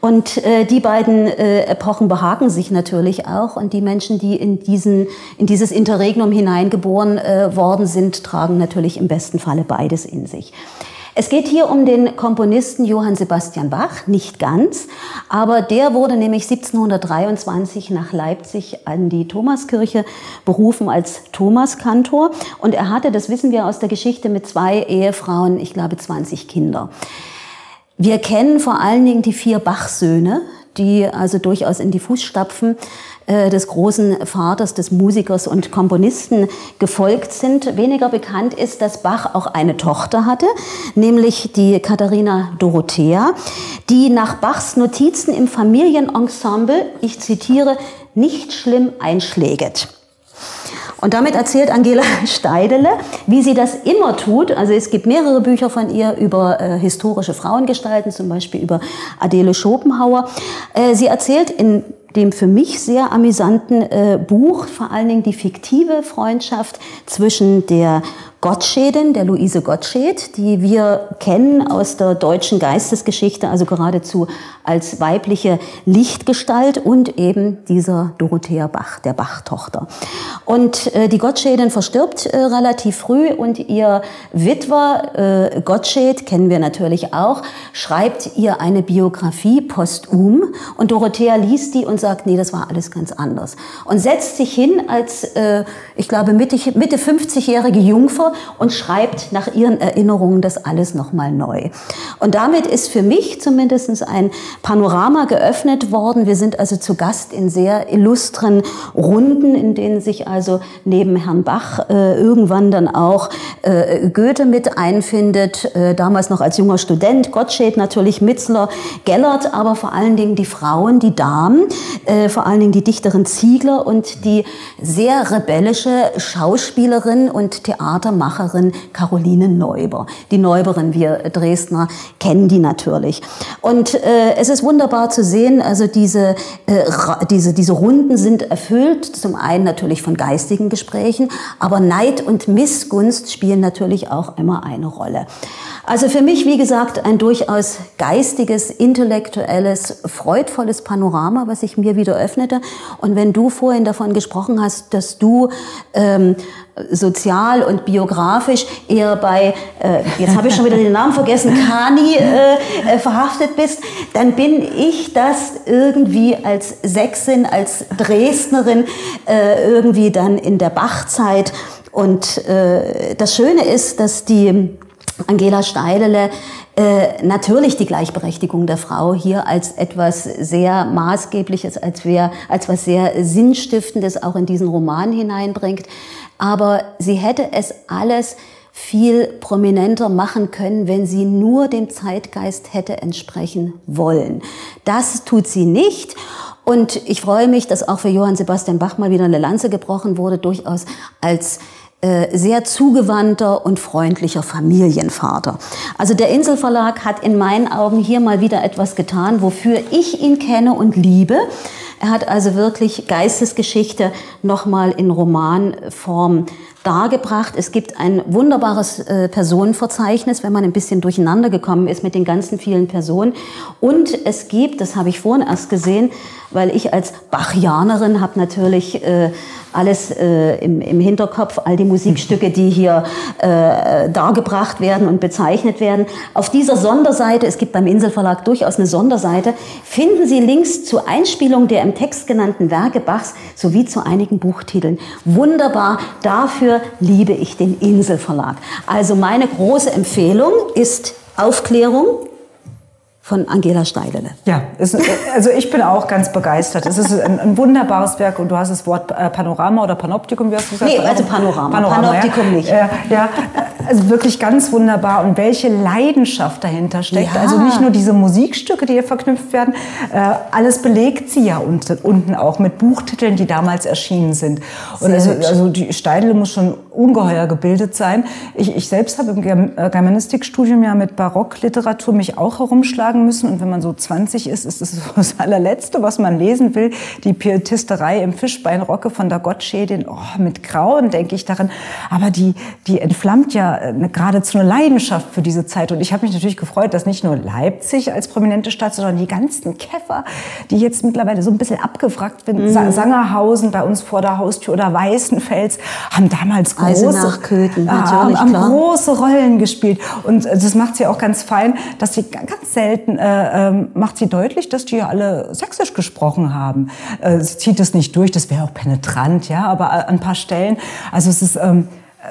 Und äh, die beiden äh, Epochen behaken sich natürlich auch. Und die Menschen, die in, diesen, in dieses Interregnum hineingeboren äh, worden sind, tragen natürlich im besten Falle beides in sich. Es geht hier um den Komponisten Johann Sebastian Bach, nicht ganz, aber der wurde nämlich 1723 nach Leipzig an die Thomaskirche berufen als Thomaskantor und er hatte, das wissen wir aus der Geschichte, mit zwei Ehefrauen, ich glaube 20 Kinder. Wir kennen vor allen Dingen die vier Bach-Söhne, die also durchaus in die Fußstapfen äh, des großen Vaters, des Musikers und Komponisten gefolgt sind. Weniger bekannt ist, dass Bach auch eine Tochter hatte, nämlich die Katharina Dorothea, die nach Bachs Notizen im Familienensemble, ich zitiere, nicht schlimm einschläget. Und damit erzählt Angela Steidele, wie sie das immer tut. Also es gibt mehrere Bücher von ihr über äh, historische Frauengestalten, zum Beispiel über Adele Schopenhauer. Äh, sie erzählt in dem für mich sehr amüsanten äh, Buch vor allen Dingen die fiktive Freundschaft zwischen der Gottschedin, der Luise Gottsched, die wir kennen aus der deutschen Geistesgeschichte, also geradezu als weibliche Lichtgestalt und eben dieser Dorothea Bach, der Bach-Tochter. Und äh, die Gottschedin verstirbt äh, relativ früh und ihr Witwer äh, Gottsched, kennen wir natürlich auch, schreibt ihr eine Biografie posthum und Dorothea liest die und sagt, nee, das war alles ganz anders. Und setzt sich hin als, äh, ich glaube, Mitte, Mitte 50-jährige Jungfer und schreibt nach ihren Erinnerungen das alles nochmal neu. Und damit ist für mich zumindest ein Panorama geöffnet worden. Wir sind also zu Gast in sehr illustren Runden, in denen sich also neben Herrn Bach äh, irgendwann dann auch äh, Goethe mit einfindet, äh, damals noch als junger Student, Gottsched natürlich, Mitzler, Gellert, aber vor allen Dingen die Frauen, die Damen, äh, vor allen Dingen die Dichterin Ziegler und die sehr rebellische Schauspielerin und Theatermacherin Caroline Neuber. Die Neuberin, wir Dresdner kennen die natürlich. Und äh, es ist wunderbar zu sehen, also diese, äh, diese, diese Runden sind erfüllt, zum einen natürlich von geistigen Gesprächen, aber Neid und Missgunst spielen natürlich auch immer eine Rolle. Also für mich, wie gesagt, ein durchaus geistiges, intellektuelles, freudvolles Panorama, was sich mir wieder öffnete. Und wenn du vorhin davon gesprochen hast, dass du ähm, sozial und biografisch eher bei, äh, jetzt habe ich schon wieder den Namen vergessen, Kani äh, äh, verhaftet bist, dann bin ich das irgendwie als Sächsin, als Dresdnerin äh, irgendwie dann in der Bachzeit. Und äh, das Schöne ist, dass die Angela Steidele äh, natürlich die Gleichberechtigung der Frau hier als etwas sehr Maßgebliches, als, wer, als was sehr Sinnstiftendes auch in diesen Roman hineinbringt. Aber sie hätte es alles viel prominenter machen können, wenn sie nur dem Zeitgeist hätte entsprechen wollen. Das tut sie nicht. Und ich freue mich, dass auch für Johann Sebastian Bach mal wieder eine Lanze gebrochen wurde, durchaus als sehr zugewandter und freundlicher Familienvater. Also der Inselverlag hat in meinen Augen hier mal wieder etwas getan, wofür ich ihn kenne und liebe. Er hat also wirklich Geistesgeschichte nochmal in Romanform dargebracht. Es gibt ein wunderbares äh, Personenverzeichnis, wenn man ein bisschen durcheinander gekommen ist mit den ganzen vielen Personen. Und es gibt, das habe ich vorhin erst gesehen, weil ich als Bachianerin habe natürlich äh, alles äh, im, im Hinterkopf, all die Musikstücke, die hier äh, dargebracht werden und bezeichnet werden. Auf dieser Sonderseite, es gibt beim Inselverlag durchaus eine Sonderseite, finden Sie Links zur Einspielung der im Text genannten Werke Bachs sowie zu einigen Buchtiteln. Wunderbar, dafür liebe ich den Inselverlag. Also meine große Empfehlung ist Aufklärung, von Angela Steidele. Ja, ist, also ich bin auch ganz begeistert. Es ist ein, ein, wunderbares Werk und du hast das Wort äh, Panorama oder Panoptikum, wie hast du gesagt? Nee, also Panorama, Panorama Panoptikum ja. nicht. Ja, ja, also wirklich ganz wunderbar und welche Leidenschaft dahinter steckt. Ja. Also nicht nur diese Musikstücke, die hier verknüpft werden, äh, alles belegt sie ja unten, unten auch mit Buchtiteln, die damals erschienen sind. Und also, also, die Steidele muss schon ungeheuer gebildet sein. Ich, ich selbst habe im äh, Germanistikstudium ja mit Barockliteratur mich auch herumschlagen müssen. Und wenn man so 20 ist, ist es das allerletzte, was man lesen will. Die Pietisterei im Fischbeinrocke von der Gottschedin. Oh, mit Grauen denke ich daran. Aber die, die entflammt ja eine, geradezu eine Leidenschaft für diese Zeit. Und ich habe mich natürlich gefreut, dass nicht nur Leipzig als prominente Stadt, sondern die ganzen Käfer, die jetzt mittlerweile so ein bisschen abgewrackt sind. Mhm. Sangerhausen bei uns vor der Haustür oder Weißenfels haben damals große, Köthen, haben, haben große Rollen gespielt. Und das macht sie auch ganz fein, dass sie ganz selten äh, äh, macht sie deutlich, dass die ja alle sächsisch gesprochen haben. Äh, sie zieht es nicht durch, das wäre auch penetrant, ja, aber an ein paar Stellen, also es ist ähm,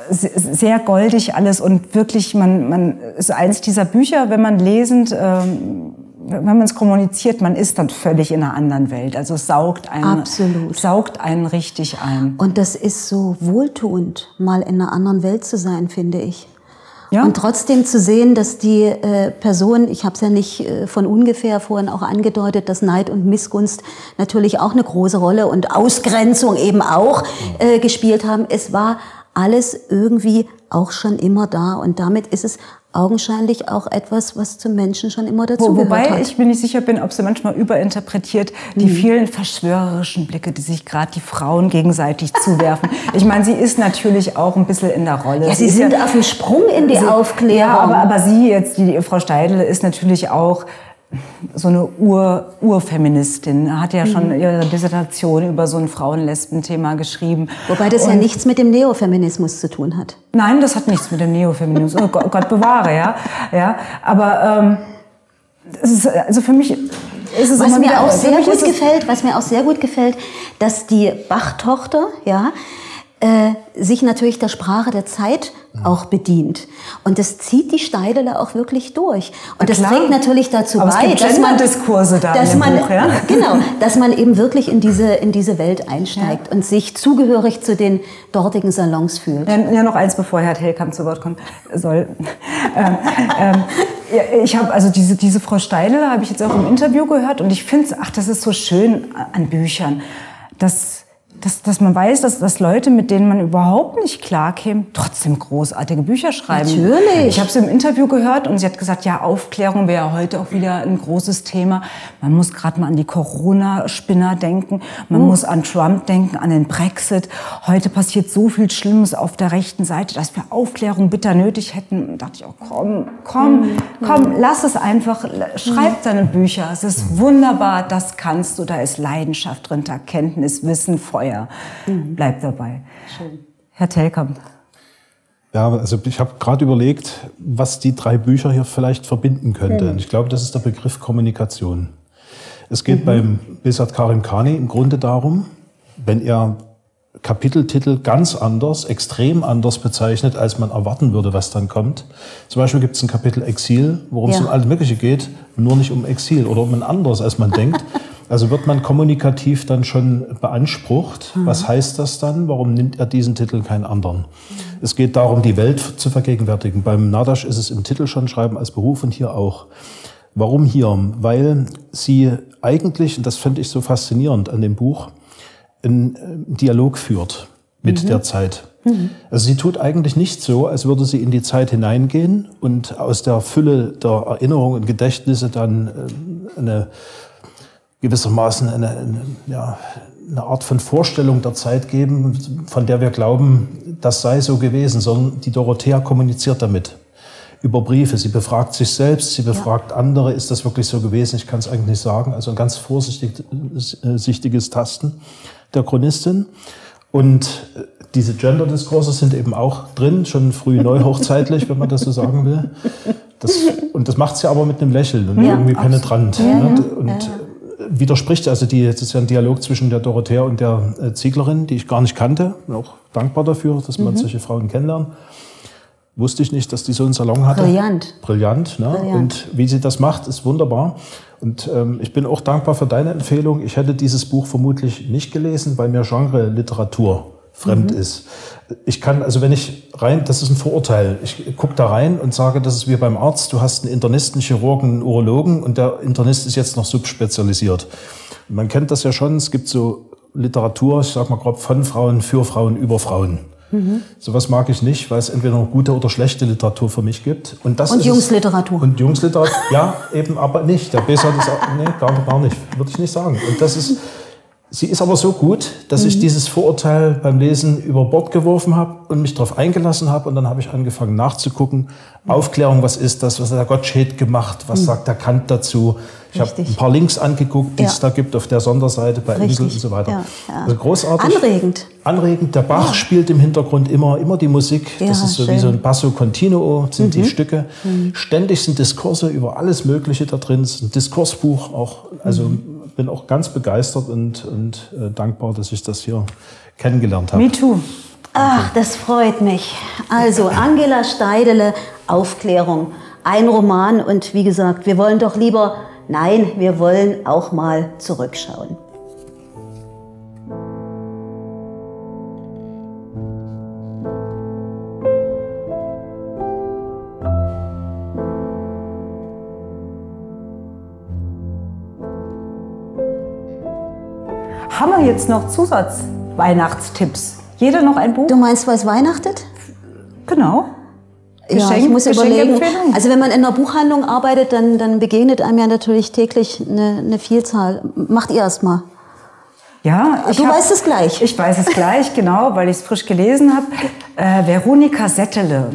sehr goldig alles und wirklich, man, man ist eins dieser Bücher, wenn man lesend ähm, wenn man es kommuniziert, man ist dann völlig in einer anderen Welt. Also es saugt einen, Absolut. saugt einen richtig ein. Und das ist so wohltuend, mal in einer anderen Welt zu sein, finde ich. Ja. Und trotzdem zu sehen, dass die äh, Person, ich habe es ja nicht äh, von ungefähr vorhin auch angedeutet, dass Neid und Missgunst natürlich auch eine große Rolle und Ausgrenzung eben auch äh, gespielt haben. Es war alles irgendwie auch schon immer da und damit ist es augenscheinlich auch etwas, was zum Menschen schon immer dazu Wo, Wobei hat. ich mir nicht sicher bin, ob sie manchmal überinterpretiert, die mhm. vielen verschwörerischen Blicke, die sich gerade die Frauen gegenseitig zuwerfen. ich meine, sie ist natürlich auch ein bisschen in der Rolle. Ja, sie, sie sind ja, auf dem Sprung in die sie, Aufklärung. Ja, aber, aber sie jetzt, die Frau Steidl, ist natürlich auch so eine Ur, Urfeministin, hat ja schon mhm. ihre Dissertation über so ein Frauen-Lesben-Thema geschrieben. Wobei das Und ja nichts mit dem Neofeminismus zu tun hat. Nein, das hat nichts mit dem Neofeminismus. Oh Gott, Gott bewahre, ja. ja aber ähm, ist, also für mich ist es was mir auch sehr gut gefällt, was mir auch sehr gut gefällt, dass die Bach-Tochter, ja, äh, sich natürlich der Sprache der Zeit auch bedient. Und das zieht die Steidele auch wirklich durch. Und das trägt natürlich dazu Aber bei, dass man, Gender-Diskurse da dass man, Buch, ja? genau, dass man eben wirklich in diese, in diese Welt einsteigt und sich zugehörig zu den dortigen Salons fühlt. Ja, ja, noch eins, bevor Herr Telkamp zu Wort kommen soll. ähm, ähm, ja, ich habe also diese, diese Frau Steidel habe ich jetzt auch im Interview gehört und ich finde, ach, das ist so schön an Büchern, dass dass, dass man weiß, dass, dass Leute, mit denen man überhaupt nicht klarkäme, trotzdem großartige Bücher schreiben. Natürlich. Ich habe sie im Interview gehört und sie hat gesagt, ja, Aufklärung wäre heute auch wieder ein großes Thema. Man muss gerade mal an die Corona-Spinner denken, man muss an Trump denken, an den Brexit. Heute passiert so viel Schlimmes auf der rechten Seite, dass wir Aufklärung bitter nötig hätten. Und dachte ich, oh, komm, komm, komm, lass es einfach, schreib deine Bücher. Es ist wunderbar, das kannst du, da ist Leidenschaft drin, da Kenntnis, Wissen, Feuer. Bleib dabei. Herr Telkamp. Ja, also ich habe gerade überlegt, was die drei Bücher hier vielleicht verbinden könnte. Und ich glaube, das ist der Begriff Kommunikation. Es geht beim Besat Karim Khani im Grunde darum, wenn er Kapiteltitel ganz anders, extrem anders bezeichnet, als man erwarten würde, was dann kommt. Zum Beispiel gibt es ein Kapitel Exil, worum es Ja. um alles Mögliche geht, nur nicht um Exil oder um ein anderes, als man denkt. Also wird man kommunikativ dann schon beansprucht. Was heißt das dann? Warum nimmt er diesen Titel keinen anderen? Es geht darum, die Welt zu vergegenwärtigen. Beim Nadash ist es im Titel schon Schreiben als Beruf und hier auch. Warum hier? Weil sie eigentlich, und das fand ich so faszinierend an dem Buch, einen äh, Dialog führt mit der Zeit. Also sie tut eigentlich nicht so, als würde sie in die Zeit hineingehen und aus der Fülle der Erinnerungen und Gedächtnisse dann äh, eine gewissermaßen eine, eine, ja, eine Art von Vorstellung der Zeit geben, von der wir glauben, das sei so gewesen, sondern die Dorothea kommuniziert damit über Briefe. Sie befragt sich selbst, sie befragt andere, ist das wirklich so gewesen? Ich kann es eigentlich nicht sagen. Also ein ganz vorsichtiges Tasten der Chronistin. Und äh, diese Gender-Diskurse sind eben auch drin, schon früh neuhochzeitlich, wenn man das so sagen will. Das, und das macht sie aber mit einem Lächeln und Ja, irgendwie penetrant. Ja, ne? ja, und ja, ja. Widerspricht, also die, das ist ja ein Dialog zwischen der Dorothea und der äh, Zieglerin, die ich gar nicht kannte. Bin auch dankbar dafür, dass Mhm. man solche Frauen kennenlernt. Wusste ich nicht, dass die so einen Salon hatte. Brillant. Brillant, ne? Brillant. Und wie sie das macht, ist wunderbar. Und ähm, ich bin auch dankbar für deine Empfehlung. Ich hätte dieses Buch vermutlich nicht gelesen, weil mir Genre-Literatur fremd Mhm. ist. Ich kann, also wenn ich rein, das ist ein Vorurteil. Ich gucke da rein und sage, das ist wie beim Arzt. Du hast einen Internisten, Chirurgen, einen Urologen und der Internist ist jetzt noch subspezialisiert. Man kennt das ja schon. Es gibt so Literatur, ich sag mal grob von Frauen, für Frauen, über Frauen. Mhm. Sowas mag ich nicht, weil es entweder noch gute oder schlechte Literatur für mich gibt. Und, das Und ist Jungsliteratur. Und Jungsliteratur, ja, eben aber nicht. Der Besat ist auch, nee, gar, gar nicht, würde ich nicht sagen. Und das ist, sie ist aber so gut, dass Mhm. ich dieses Vorurteil beim Lesen über Bord geworfen habe und mich darauf eingelassen habe. Und dann habe ich angefangen nachzugucken. Aufklärung, was ist das? Was hat der Gottsched gemacht? Was sagt der Kant dazu? Ich habe Mhm. Ein paar Links angeguckt, die Ja. es da gibt auf der Sonderseite bei Richtig. Insel und so weiter. Ja, ja. Also großartig. Anregend. Anregend. Der Bach spielt im Hintergrund immer, immer die Musik. das ist so wie schön. Mhm. so ein Basso Continuo, sind die Stücke. Ständig sind Diskurse über alles Mögliche da drin. Es ist ein Diskursbuch auch. Also Mhm. Bin auch ganz begeistert und, und äh, dankbar, dass ich das hier kennengelernt habe. Me too. Ach, das freut mich. Also, Angela Steidele, Aufklärung. Ein Roman und wie gesagt, wir wollen doch lieber, nein, wir wollen auch mal zurückschauen. Haben wir jetzt noch Zusatz-Weihnachtstipps? Jeder noch ein Buch? Du meinst, was weihnachtet? Genau. ja, ich Geschenk- muss überlegen. Also wenn man in einer Buchhandlung arbeitet, dann, dann begegnet einem ja natürlich täglich eine, eine Vielzahl. Macht ihr erst mal. Ja, Du hab- weißt es gleich. Ich weiß es gleich, genau, weil ich es frisch gelesen habe. Äh, Veronika Settele.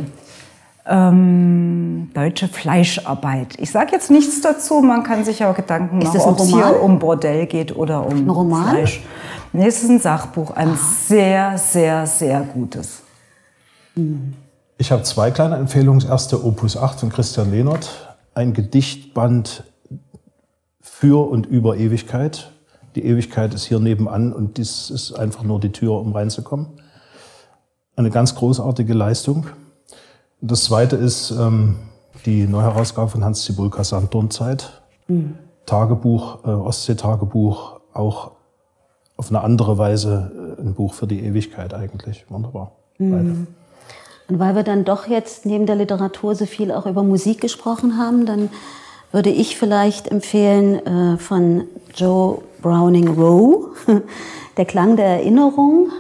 Ähm, deutsche Fleischarbeit. Ich sage jetzt nichts dazu, man kann sich aber Gedanken Ist machen, ob es hier um Bordell geht oder um Ein Roman? Fleisch. Nee, es ist ein Sachbuch, ein sehr, sehr, sehr gutes. Ich habe zwei kleine Empfehlungen. Das erste Opus 8 von Christian Lehnert. Ein Gedichtband für und über Ewigkeit. Die Ewigkeit ist hier nebenan und dies ist einfach nur die Tür, um reinzukommen. eine ganz großartige Leistung. Das zweite ist ähm, die Neuherausgabe von Hans Zibulka Sandturnzeit. Mhm. Tagebuch, äh, Ostsee-Tagebuch, auch auf eine andere Weise äh, ein Buch für die Ewigkeit eigentlich. Wunderbar. Mhm. Und weil wir dann doch jetzt neben der Literatur so viel auch über Musik gesprochen haben, dann würde ich vielleicht empfehlen äh, von Joe Browning Rowe, Der Klang der Erinnerung.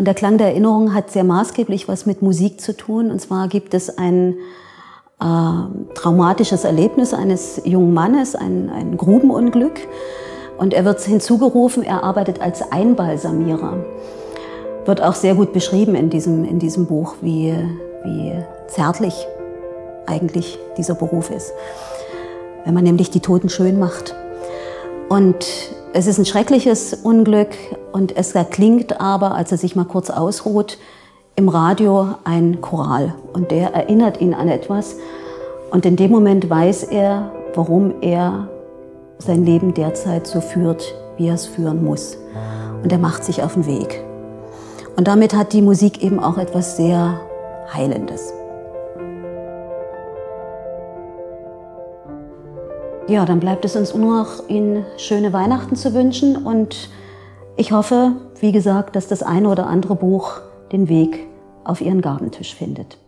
Und der Klang der Erinnerung hat sehr maßgeblich was mit Musik zu tun. Und zwar gibt es ein äh, traumatisches Erlebnis eines jungen Mannes, ein, ein Grubenunglück. Und er wird hinzugerufen, er arbeitet als Einbalsamierer. Wird auch sehr gut beschrieben in diesem, in diesem Buch, wie, wie zärtlich eigentlich dieser Beruf ist. Wenn man nämlich die Toten schön macht. Und es ist ein schreckliches Unglück und es klingt aber, als er sich mal kurz ausruht, im Radio ein Choral. Und der erinnert ihn an etwas. Und in dem Moment weiß er, warum er sein Leben derzeit so führt, wie er es führen muss. Und er macht sich auf den Weg. Und damit hat die Musik eben auch etwas sehr Heilendes. Ja, dann bleibt es uns nur noch, Ihnen schöne Weihnachten zu wünschen und ich hoffe, wie gesagt, dass das eine oder andere Buch den Weg auf Ihren Gabentisch findet.